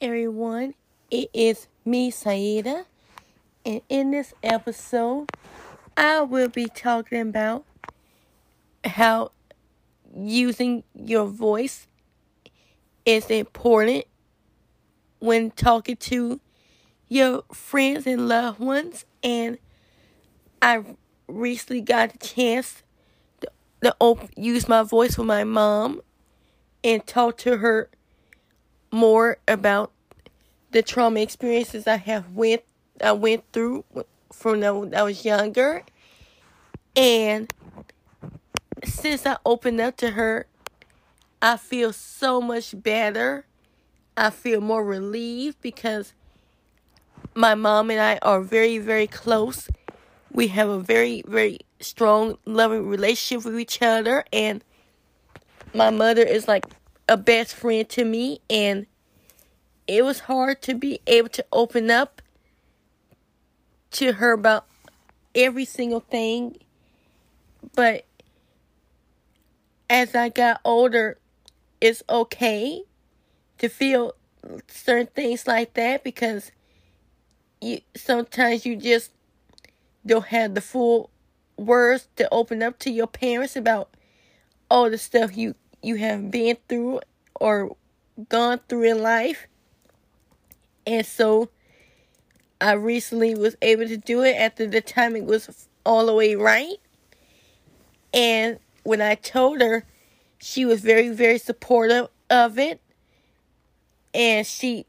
everyone. It is me, Saida, and in this episode, I will be talking about how using your voice is important when talking to your friends and loved ones. And I recently got a chance to, to op- use my voice with my mom and talk to her more about the trauma experiences I have went I went through from when I was younger, and since I opened up to her, I feel so much better. I feel more relieved because my mom and I are very, very close. We have a very, very strong, loving relationship with each other, and my mother is like a best friend to me, and it was hard to be able to open up to her about every single thing. But as I got older, it's okay to feel certain things like that because you sometimes you just don't have the full words to open up to your parents about all the stuff you you have been through or gone through in life. And so I recently was able to do it after the timing was all the way right. And when I told her, she was very, very supportive of it. And she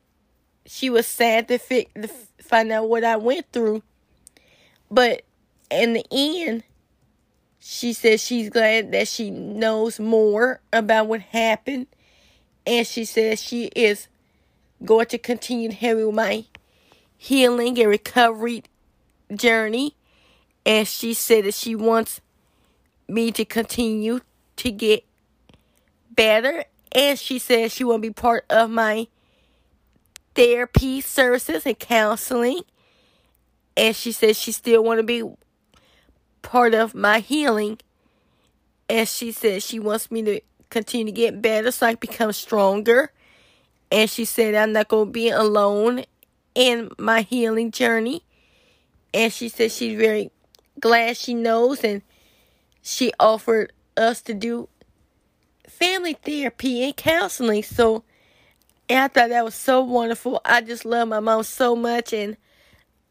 she was sad to, fi- to find out what I went through. But in the end, she says she's glad that she knows more about what happened. And she says she is going to continue to help my healing and recovery journey. And she said that she wants me to continue to get better. And she said she will be part of my therapy services and counseling. And she said she still want to be part of my healing. And she said she wants me to continue to get better so I become stronger. And she said I'm not going to be alone in my healing journey. And she said she's very glad she knows and she offered us to do family therapy and counseling. So and I thought that was so wonderful. I just love my mom so much and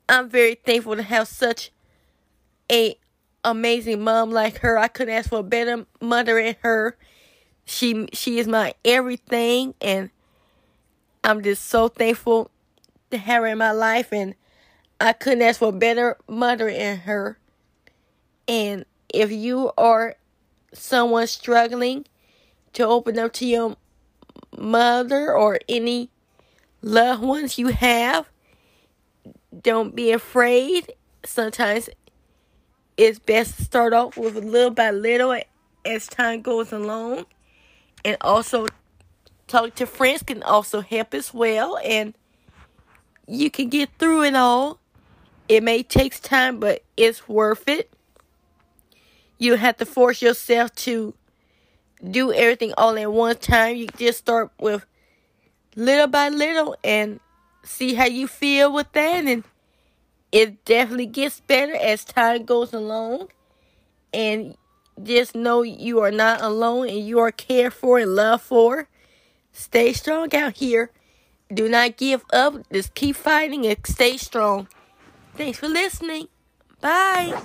I'm very thankful to have such a amazing mom like her. I couldn't ask for a better mother than her. She she is my everything and I'm just so thankful to have her in my life and I couldn't ask for a better mother than her. And if you are someone struggling to open up to your mother or any loved ones you have, don't be afraid. Sometimes it's best to start off with little by little as time goes along. And also, talk to friends can also help as well. And you can get through it all. It may take time, but it's worth it. You have to force yourself to do everything all at one time. You just start with little by little and see how you feel with that. And it definitely gets better as time goes along. And just know you are not alone and you are cared for and loved for. Stay strong out here. Do not give up. Just keep fighting and stay strong. Thanks for listening. Bye.